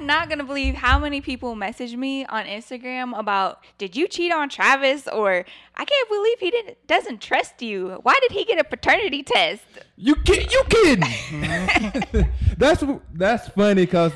not gonna believe how many people message me on Instagram about did you cheat on Travis or I can't believe he didn't doesn't trust you. Why did he get a paternity test? You kid, you kidding? that's that's funny because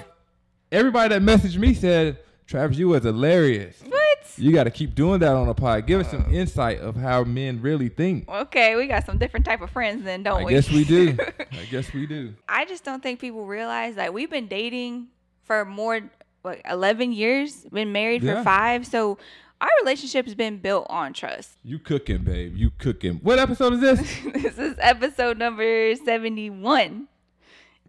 everybody that messaged me said Travis, you was hilarious. What? You got to keep doing that on the pod. Give us some insight of how men really think. Okay, we got some different type of friends then, don't I we? guess we do. I guess we do. I just don't think people realize that we've been dating for more like 11 years, been married Yeah. for 5. So our relationship has been built on trust. You cooking, babe. You cooking. What episode is this? this is episode number 71.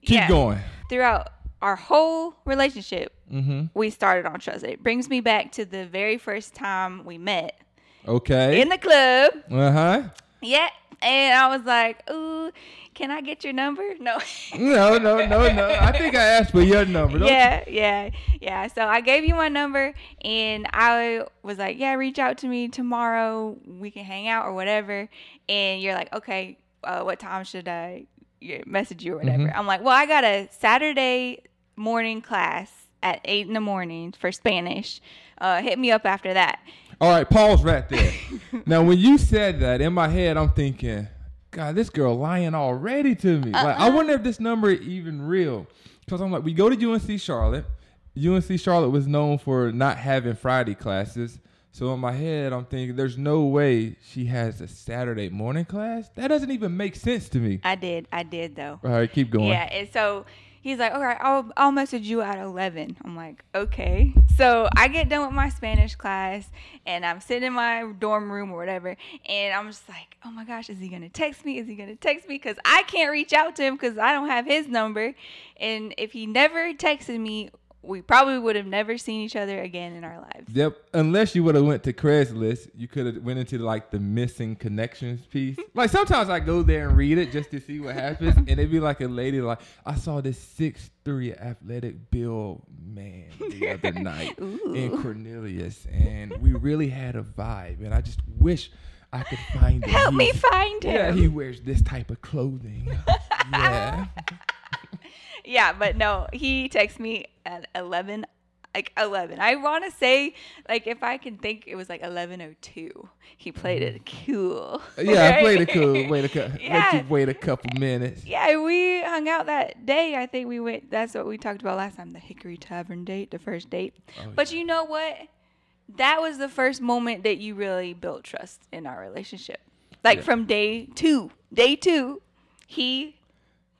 Keep Yeah. going. Throughout our whole relationship, Mm-hmm. we started on trust. It brings me back to the very first time we met Okay. in the club. uh huh. Yeah. And I was like, ooh, can I get your number? No. No, no, no, no. I think I asked for your number. Yeah, yeah, yeah. So I gave you my number and I was like, yeah, reach out to me tomorrow. We can hang out or whatever. And you're like, okay, uh, what time should I message you or whatever? I'm like, well, I got a Saturday morning class at eight in the morning for Spanish. Uh, hit me up after that. All right, pause right there. now, when you said that, in my head, I'm thinking, God, this girl lying already to me. Like, I uh-uh. wonder if this number is even real. Because I'm like, we go to UNC Charlotte. UNC Charlotte was known for not having Friday classes. So in my head, I'm thinking, there's no way she has a Saturday morning class. That doesn't even make sense to me. I did, I did though. All right, keep going. Yeah, and so he's like, "All right, I'll I'll message you at 11." I'm like, "Okay." So I get done with my Spanish class, and I'm sitting in my dorm room or whatever, and I'm just like, "Oh my gosh, is he gonna text me? Is he gonna text me?" Because I can't reach out to him because I don't have his number, and if he never texted me, we probably would have never seen each other again in our lives. Yep. Unless you would have went to Craigslist, you could have went into like the missing connections piece. like sometimes I go there and read it just to see what happens, and it'd be like a lady like, I saw this six three athletic Bill man the other night in Cornelius, and we really had a vibe, and I just wish I could find him. Help me find him. Yeah, he wears this type of clothing. yeah. Yeah, but no, he texted me at 11 like 11. I want to say like if I can think it was like 11:02. He played it cool. Mm-hmm. Yeah, I played it cool. Wait a couple. Yeah. Wait a couple minutes. Yeah, we hung out that day. I think we went that's what we talked about last time, the Hickory Tavern date, the first date. Oh, but you know what? That was the first moment that you really built trust in our relationship. Like Yeah. from day 2. Day 2, he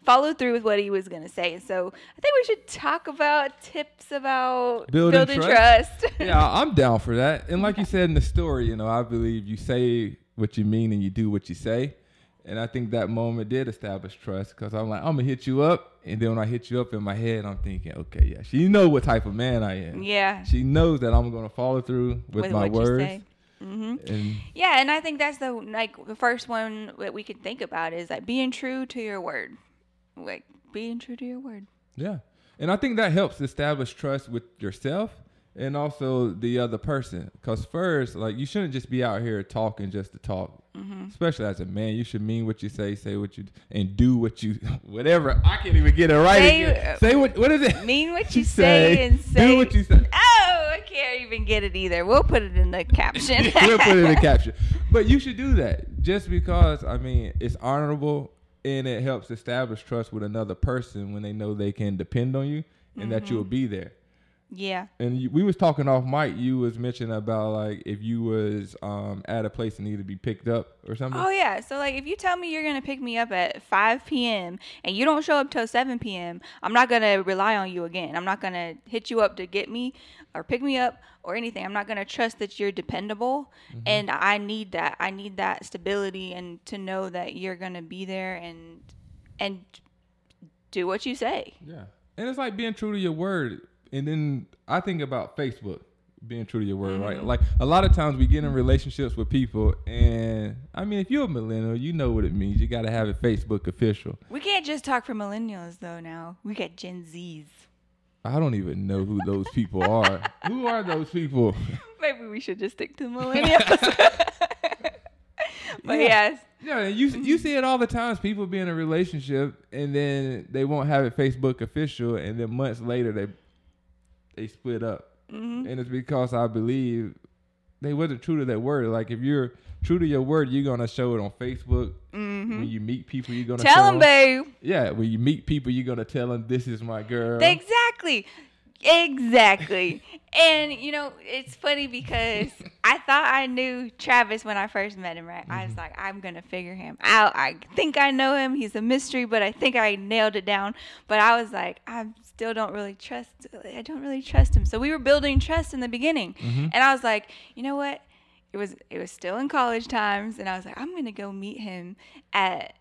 followed through with what he was going to say. So, I think we should talk about tips about Building building, trust? trust. yeah, I'm down for that. And like you said in the story, you know, I believe you say what you mean and you do what you say. And I think that moment did establish trust because I'm like, I'm gonna hit you up, and then when I hit you up in my head, I'm thinking, okay, yeah, she know what type of man I am. yeah. She knows that I'm gonna follow through with, my what you words. say. hmm And Yeah, and I think that's the like the first one that we can think about is like being true to your word. Like being true to your word. yeah, and I think that helps establish trust with yourself and also the other person. Because first, like you shouldn't just be out here talking just to talk. Mm-hmm. Especially as a man, you should mean what you say, say what you, and do what you, whatever. I can't even get it right Say-. Say what? What is it? Mean what you say, and say Do what you say. Oh, I can't even get it either. We'll put it in the caption. we'll put it in the caption. But you should do that just because I mean it's honorable and it helps establish trust with another person when they know they can depend on you and that Mm-hmm. you'll be there. Yeah. And you, we was talking off mic. You was mentioning about like if you was um, at a place and needed to be picked up or something. Oh yeah. So like if you tell me you're gonna pick me up at five PM and you don't show up till seven PM, I'm not gonna rely on you again. I'm not gonna hit you up to get me or pick me up or anything. I'm not gonna trust that you're dependable and I need that. I need that stability and to know that you're gonna be there and and do what you say. Yeah. And it's like being true to your word. And then I think about Facebook being true to your word, right? Mm-hmm. Like a lot of times we get in relationships with people and I mean if you're a millennial, you know what it means. You gotta have it Facebook official. We can't just talk for millennials though now. We got Gen Zs. I don't even know who those people are. who are those people? Maybe we should just stick to millennials. but Yeah. yes. Yeah, you you see it all the times. People be in a relationship and then they won't have it Facebook official, and then months later they they split up, Mhm. and it's because I believe they wasn't true to their word. Like if you're true to your word, you're gonna show it on Facebook. Mhm. When you meet people, you're gonna Tell them, babe. Yeah, when you meet people, you're gonna tell them this is my girl. Exactly. Exactly. and you know, it's funny because I thought I knew Travis when I first met him, right? I was mm-hmm. like, I'm gonna figure him out. I think I know him. He's a mystery, but I think I nailed it down. But I was like, I still don't really trust I don't really trust him. So we were building trust in the beginning. Mm-hmm. And I was like, you know what? It was it was still in college times and I was like, I'm gonna go meet him at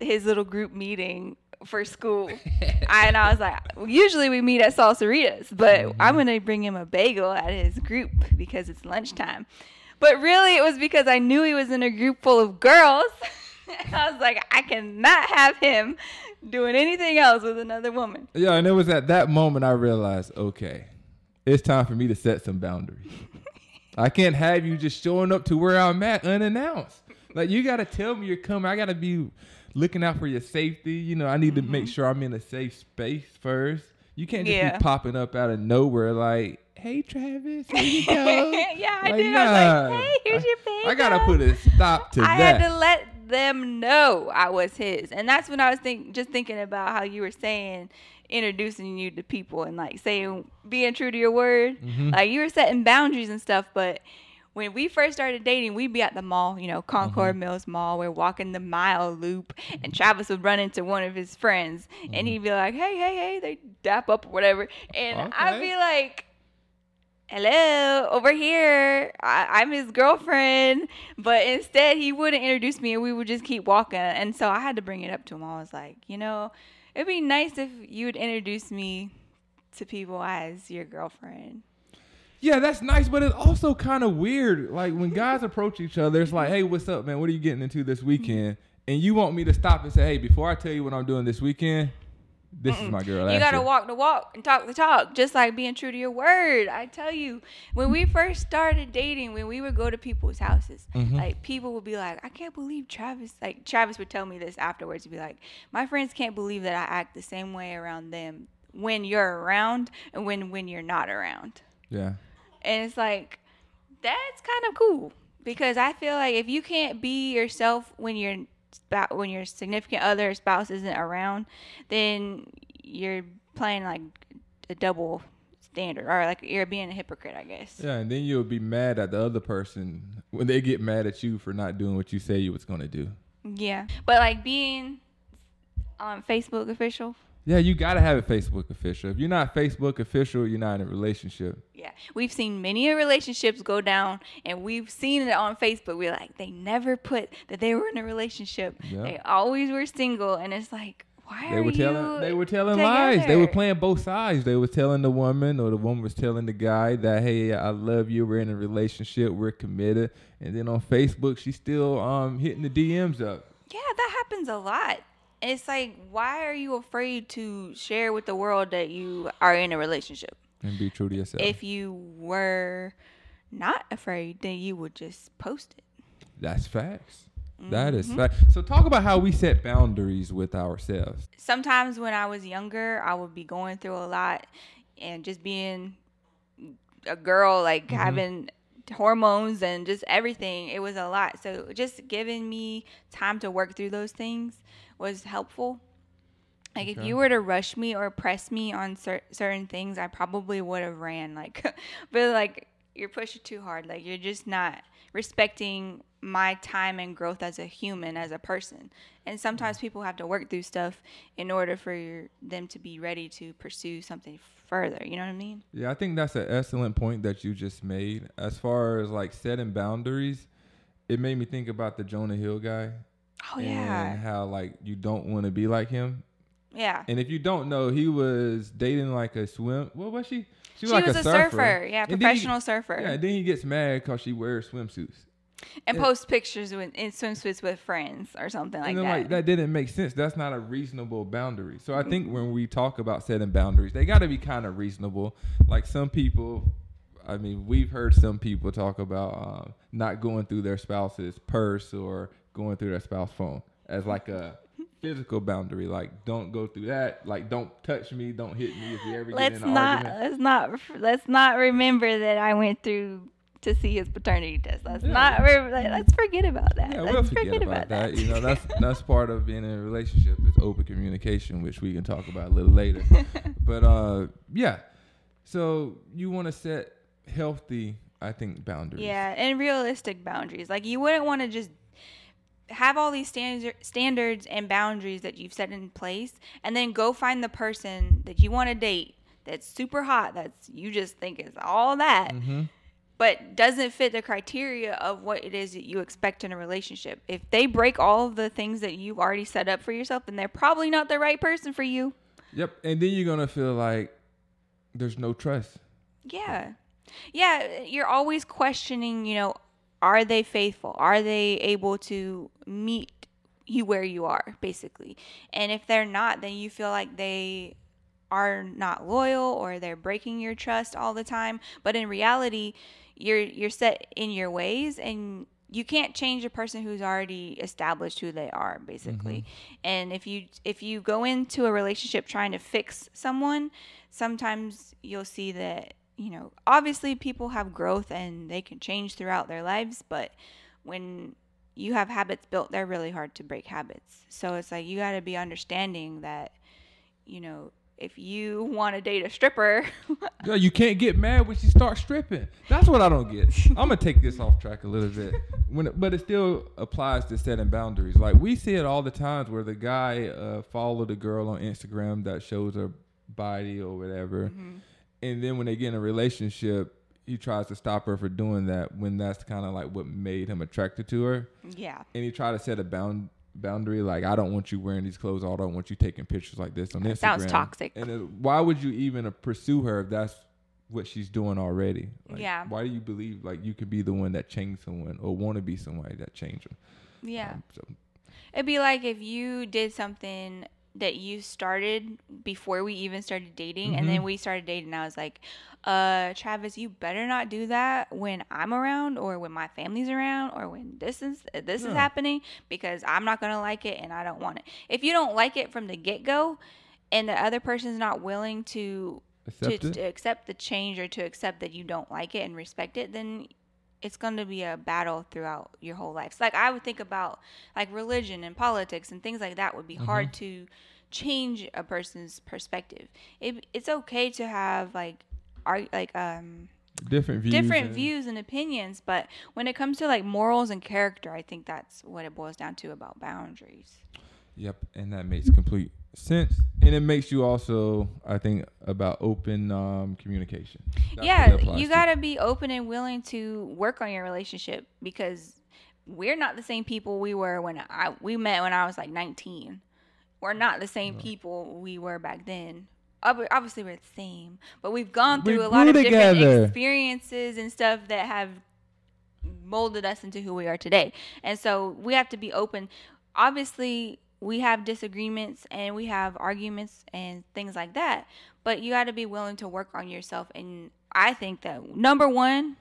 his little group meeting for school. And I was like, well, usually we meet at Salsaritas, but mm-hmm. I'm going to bring him a bagel at his group because it's lunchtime. But really, it was because I knew he was in a group full of girls. I was like, I cannot have him doing anything else with another woman. Yeah, and it was at that moment I realized, okay, it's time for me to set some boundaries. I can't have you just showing up to where I'm at unannounced. Like you gotta tell me you're coming. I gotta be looking out for your safety. You know, I need to make sure I'm in a safe space first. You can't just Yeah. be popping up out of nowhere like, "Hey, Travis, here you go." yeah, I Like, did. I was like, hey, here's your bagel. I gotta put a stop to I that. I had to let them know I was his, and that's when I was think just thinking about how you were saying introducing you to people and like saying being true to your word. Mm-hmm. Like you were setting boundaries and stuff, but. When we first started dating, we'd be at the mall, you know, Concord Mm-hmm. Mills Mall. We're walking the mile loop, and Travis would run into one of his friends, Mm-hmm. and he'd be like, "Hey, hey, hey!" They dap up or whatever, and I'd be like, hello over here I, i'm his girlfriend but instead he wouldn't introduce me and we would just keep walking and so i had to bring it up to him i was like you know it'd be nice if you would introduce me to people as your girlfriend Yeah, that's nice, but it's also kind of weird. Like when guys approach each other, it's like, "Hey, what's up, man? What are you getting into this weekend?" And you want me to stop and say, "Hey, before I tell you what I'm doing this weekend, this is my girl." you gotta walk the walk and talk the talk just like being true to your word i tell you when we first started dating when we would go to people's houses Mm-hmm. like people would be like i can't believe travis like travis would tell me this afterwards he'd be like my friends can't believe that i act the same way around them when you're around and when when you're not around Yeah. And it's like that's kind of cool because I feel like if you can't be yourself when your when your significant other spouse isn't around, then you're playing like a double standard or like you're being a hypocrite, I guess. Yeah, and then you'll be mad at the other person when they get mad at you for not doing what you say you was gonna do. Yeah. But like being on Facebook official, Yeah, you gotta have it Facebook official. If you're not Facebook official, you're not in a relationship. Yeah, we've seen many relationships go down, and we've seen it on Facebook. We're like, they never put that they were in a relationship. Yeah. They always were single, and it's like, why They are were you? telling they were telling lies. They were playing both sides. They were telling the woman or the woman was telling the guy that hey, I love you. We're in a relationship. We're committed. And then on Facebook, she's still um hitting the DMs up. Yeah, that happens a lot. It's like, why are you afraid to share with the world that you are in a relationship? And be true to yourself. If you were not afraid, then you would just post it. That's facts. That is Mm-hmm. fact. So talk about how we set boundaries with ourselves. sometimes when I was younger, I would be going through a lot and just being a girl, like having hormones and just everything. It was a lot. So just giving me time to work through those things was helpful. Like if you were to rush me or press me on cer- certain things, I probably would have ran. Like, but like you're pushing too hard. Like you're just not respecting my time and growth as a human, as a person. And sometimes people have to work through stuff in order for your, them to be ready to pursue something further. You know what I mean? Yeah, I think that's an excellent point that you just made. As far as like setting boundaries, it made me think about the Jonah Hill guy. Oh And yeah, how like you don't want to be like him. yeah. And if you don't know, he was dating like a swim. What was she? She was was, like a surfer. Yeah, And then he- professional surfer. Yeah, then he gets mad because she wears swimsuits. and posts pictures with, in swimsuits with friends or something like and that. like that didn't make sense. That's not a reasonable boundary. So I think when we talk about setting boundaries, they got to be kind of reasonable. Like some people, I mean, we've heard some people talk about um, not going through their spouse's purse or going through their spouse's phone as like a physical boundary, like don't go through that. Like don't touch me, don't hit me if we ever let's get in an not argument. let's not let's not remember that I went through to see his paternity test. Let's Yeah. not re- let's forget about that. Yeah, let's we'll forget, about, that. You know, that's that's part of being in a relationship is open communication, which we can talk about a little later. but uh, yeah. So you want to set healthy, I think, boundaries. Yeah, and realistic boundaries. Like you wouldn't want to just have all these standards standards and boundaries that you've set in place and then go find the person that you want to date that's super hot that's you just think is all that Mm-hmm. but doesn't fit the criteria of what it is that you expect in a relationship. If they break all of the things that you've already set up for yourself, then they're probably not the right person for you. Yep. And then you're gonna feel like there's no trust. Yeah. Yeah, you're always questioning, you know, are they faithful? Are they able to meet you where you are, basically? And if they're not, then you feel like they are not loyal or they're breaking your trust all the time. But in reality, you're you're set in your ways and you can't change a person who's already established who they are basically mm-hmm. and if you if you go into a relationship trying to fix someone sometimes you'll see that you know obviously people have growth and they can change throughout their lives but when you have habits built they're really hard to break habits so it's like you got to be understanding that you know if you want to date a stripper Yeah, you can't get mad when she starts stripping. That's what I don't get. I'm gonna take this off track a little bit, when it, but it still applies to setting boundaries. Like we see it all the times where the guy uh, followed a girl on Instagram that shows her body or whatever, and then when they get in a relationship, he tries to stop her for doing that when that's kind of like what made him attracted to her, yeah and he tried to set a bound boundary like I don't want you wearing these clothes, I don't want you taking pictures like this on Instagram. sounds toxic. And it, why would you even uh, pursue her if that's what she's doing already? Like, Yeah. Why do you believe like you could be the one that changed someone or want to be somebody that changed them? yeah Um, so It'd be like if you did something that you started before we even started dating, and then we started dating. I was like, uh, Travis, you better not do that when I'm around, or when my family's around, or when this is this is happening, because I'm not gonna like it and I don't want it. If you don't like it from the get go, and the other person's not willing to accept to, to accept the change or to accept that you don't like it and respect it, then it's going to be a battle throughout your whole life. So like I would think about like religion and politics and things like that would be hard to change a person's perspective. It, it's okay to have like are like um different views. different and- views and opinions, but when it comes to like morals and character, I think that's what it boils down to about boundaries. Yep, and that makes complete sense, and it makes you also, I think, about open um, communication. That's yeah, you got to be open and willing to work on your relationship because we're not the same people we were when I we met when I was like 19. We're not the same people we were back then. Obviously, we're the same, but we've gone We through a lot of different together. experiences and stuff that have molded us into who we are today. And so we have to be open. Obviously, we have disagreements and we have arguments and things like that, but you got to be willing to work on yourself. And I think that number one,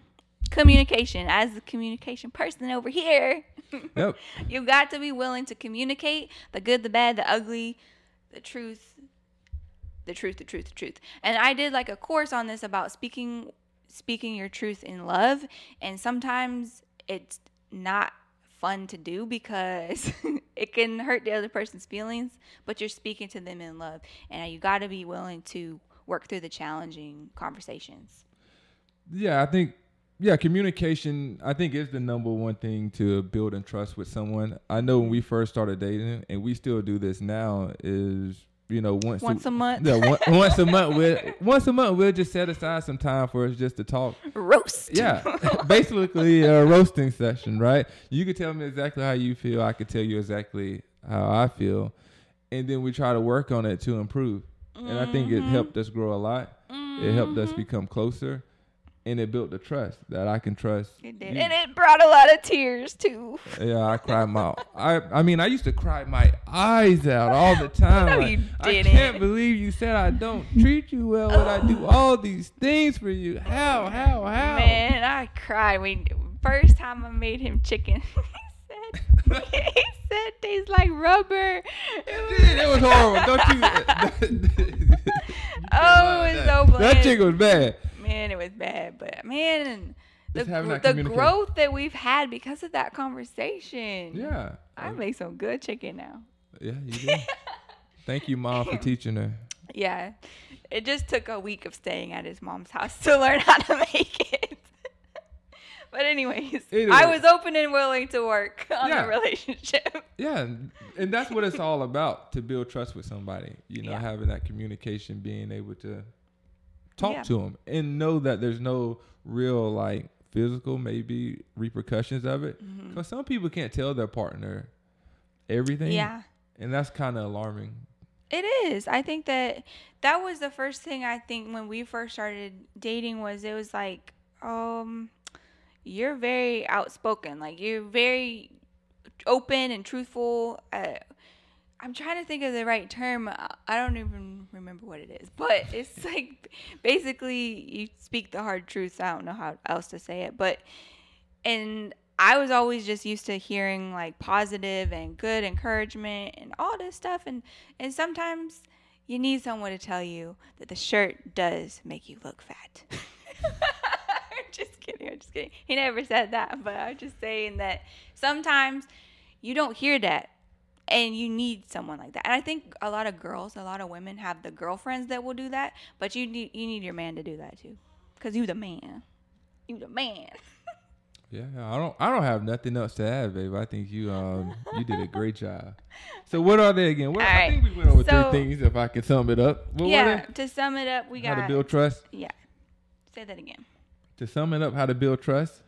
communication. As the communication person over here, Yep. you got to be willing to communicate the good, the bad, the ugly, the truth, the truth, the truth, the truth. And I did like a course on this about speaking speaking your truth in love, and sometimes it's not fun to do because it can hurt the other person's feelings, but you're speaking to them in love, and you got to be willing to work through the challenging conversations. Yeah, I think yeah, communication I think is the number one thing to build and trust with someone. I know when we first started dating and we still do this now is you know once Once a month. Yeah, one, once a month we'll once a month we'll just set aside some time for us just to talk. Roast. Yeah, basically a roasting session, right? You could tell me exactly how you feel. I could tell you exactly how I feel, and then we try to work on it to improve. And I think it Mm-hmm. helped us grow a lot. It helped us become closer, and it built the trust that I can trust. It did. you. And it brought a lot of tears too. Yeah, I cried my. I I mean, I used to cry my eyes out all the time. No, like, you I didn't. I can't believe you said I don't treat you well when I do all these things for you. How? How? How? Man, I cried when first time I made him chicken. he said, he said tastes like rubber. Dude, it was horrible. Don't you? Oh, it was so bland. That chicken was bad. Man, it was bad, but man, the, Just having gr- that the growth that we've had because of that conversation. Yeah. I make some good chicken now. Yeah, you did. Thank you, mom, for teaching her. Yeah, it just took a week of staying at his mom's house to learn how to make it. but anyways, Anyway. I was open and willing to work on Yeah. the relationship. Yeah, and- and that's what it's all about to build trust with somebody. You know, Yeah. having that communication, being able to talk Yeah. to them, and know that there's no real like physical maybe repercussions of it. Mm-hmm. Because some people can't tell their partner everything. Yeah. and that's kind of alarming. It is. I think that that was the first thing I think when we first started dating was it was like, um, you're very outspoken. Like you're very open and truthful. Uh, I'm trying to think of the right term. I don't even remember what it is, but it's like basically you speak the hard truths. I don't know how else to say it, but and I was always just used to hearing like positive and good encouragement and all this stuff and and sometimes you need someone to tell you that the shirt does make you look fat. Just kidding. I'm just kidding. He never said that, but I'm just saying that sometimes you don't hear that and you need someone like that. And I think a lot of girls, a lot of women have the girlfriends that will do that, but you need you need your man to do that too. Cuz you the man. You the man. Yeah, I don't. I don't have nothing else to add, babe. I think you um you did a great job. So what are they again? What, All I think we went over So- three things. If I can sum it up, what yeah, to sum it up, we? How got to build trust. Yeah. Say that again. To sum it up, how to build trust.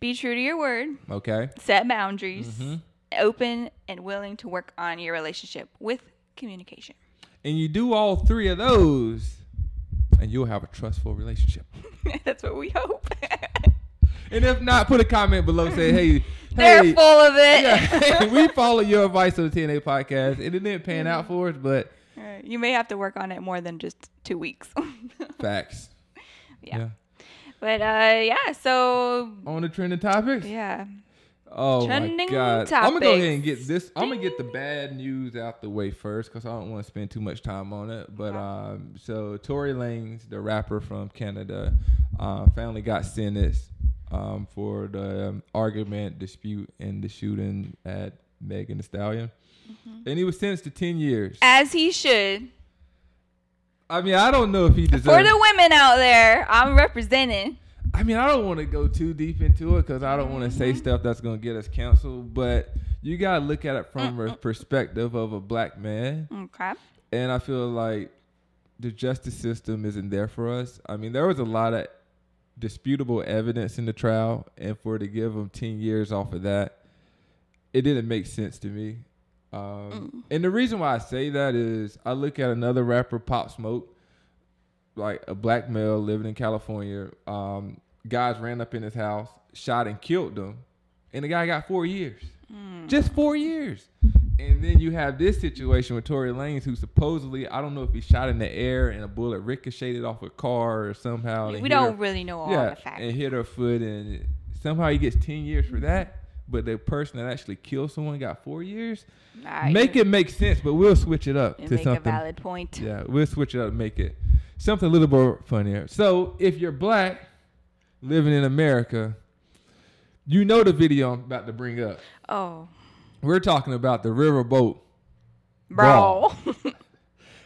Be true to your word, Okay. set boundaries, Mhm. Open and willing to work on your relationship with communication. And you do all three of those, and you'll have a trustful relationship. That's what we hope. And if not, put a comment below. Say, hey, They're hey, full of it. yeah, hey, we follow your advice on the TNA podcast, and it didn't pan out for us, but You may have to work on it more than just two weeks. facts. Yeah. but uh, yeah, so On the trending topics. yeah. Oh Trending my god! I'm gonna go ahead and get this. I'm gonna get the bad news out the way first because I don't want to spend too much time on it. But um, so Tory Lanez, the rapper from Canada, uh, finally got sentenced um, for the um, argument, dispute, and the shooting at Megan Thee Stallion, Mm-hmm. and he was sentenced to ten years. As he should. I mean, I don't know if he deserves. For the women out there, I'm representing. I mean, I don't want to go too deep into it because I don't want to Mm-hmm. say stuff that's going to get us canceled. But you got to look at it from a perspective of a black man. Okay. And I feel like the justice system isn't there for us. I mean, there was a lot of disputable evidence in the trial. And for to give him 10 years off of that, it didn't make sense to me. Um, And the reason why I say that is I look at another rapper, Pop Smoke, like a black male living in California. Um, guys ran up in his house, shot and killed them, and the guy got four years, hmm. just four years. And then you have this situation with Tory Lanez, who supposedly I don't know if he shot in the air and a bullet ricocheted off a car or somehow. We don't her- really know all yeah, the facts. and hit her foot, and somehow he gets ten years for that. But the person that actually killed someone got four years. Alright, make it make sense, but we'll switch it up to make a something. valid point. Yeah, we'll switch it up and make it something a little more funnier. So if you're black, living in America, you know the video I'm about to bring up. Oh, We're talking about the riverboat. bro.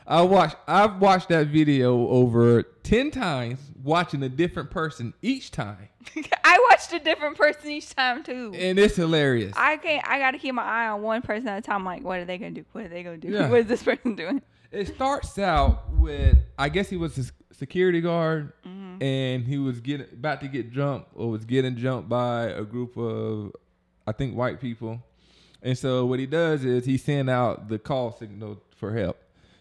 I watched I've watched that video over ten times, watching a different person each time. I watched a different person each time too. And it's hilarious. I can't. I gotta keep my eye on one person at a time. I'm Like, what are they gonna do? What are they gonna do? Yeah. What is this person doing? It starts out with I guess he was a security guard mm-hmm. Mm-hmm. and he was getting about to get jumped or was getting jumped by a group of I think white people. And so what he does is he send out the call signal for help.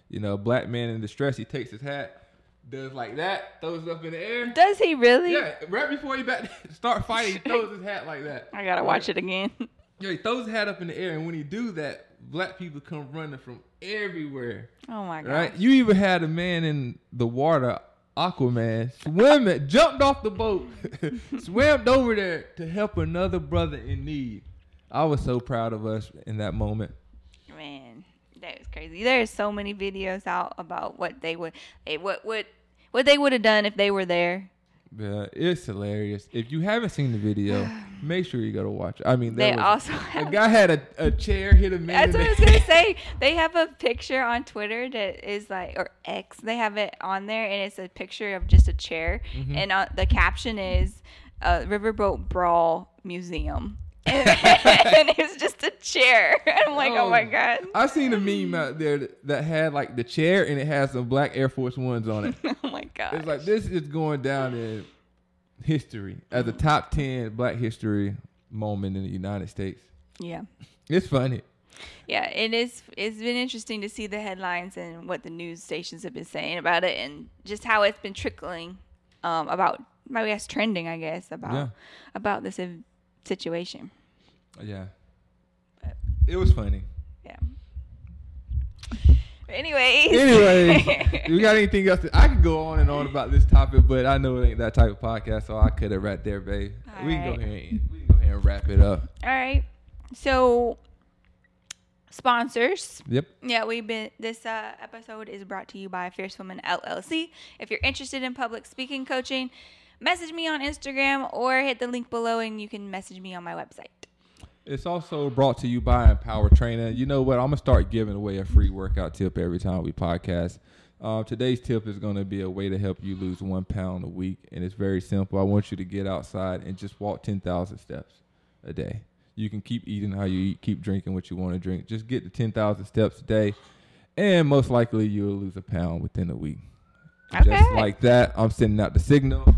You know, black man in distress, he takes his hat, does like that, throws it up in the air. Does he really? Yeah, right before he start fighting, he throws his hat like that. I gotta watch it again. Yeah, he throws his hat up in the air, and when he do that, black people come running from everywhere. oh my god. Right? You even had a man in the water, Aquaman, swimming, jumped off the boat, swam over there to help another brother in need. I was so proud of us in that moment. Man, that was crazy. There's so many videos out about what they would, they, what would, what they would have done if they were there. Yeah, it's hilarious. If you haven't seen the video, make sure you go to watch. it. I mean, They was, also a have guy had a, a chair hit a man. That's what I was gonna say. They have a picture on Twitter that is like, or X. They have it on there, and it's a picture of just a chair, Mm-hmm. and uh, the caption is uh, "Riverboat Brawl Museum," and, and it's just a chair. I'm like, oh, my Oh. god. I seen a meme out there that, that had like the chair and it has some black Air Force Ones on it. oh my god. It's like this is going down in history as a top ten Black history moment in the United States. yeah. It's funny. Yeah, it is. It's been interesting to see the headlines and what the news stations have been saying about it, and just how it's been trickling um, about. I guess trending. I guess about Yeah. about this situation. Yeah, But- it was funny. Yeah. Anyways. Anyway, we got anything else? To, I could go on and on about this topic, but I know it ain't that type of podcast, so I could have right there, babe. All we can go ahead. And, we can go ahead and wrap it up. All right. So, sponsors. Yep. Yeah, we've been. This uh, episode is brought to you by Fierce Women LLC. If you're interested in public speaking coaching, message me on Instagram or hit the link below, and you can message me on my website. It's also brought to you by Impower Training. You know what? I'm gonna start giving away a free workout tip every time we podcast. Um, today's tip is going to be a way to help you lose one pound a week, and it's very simple. I want you to get outside and just walk 10,000 steps a day. You can keep eating how you eat, keep drinking what you want to drink. Just get to 10,000 steps a day, and most likely you'll lose a pound within a week. Just like that, I'm sending out the signal.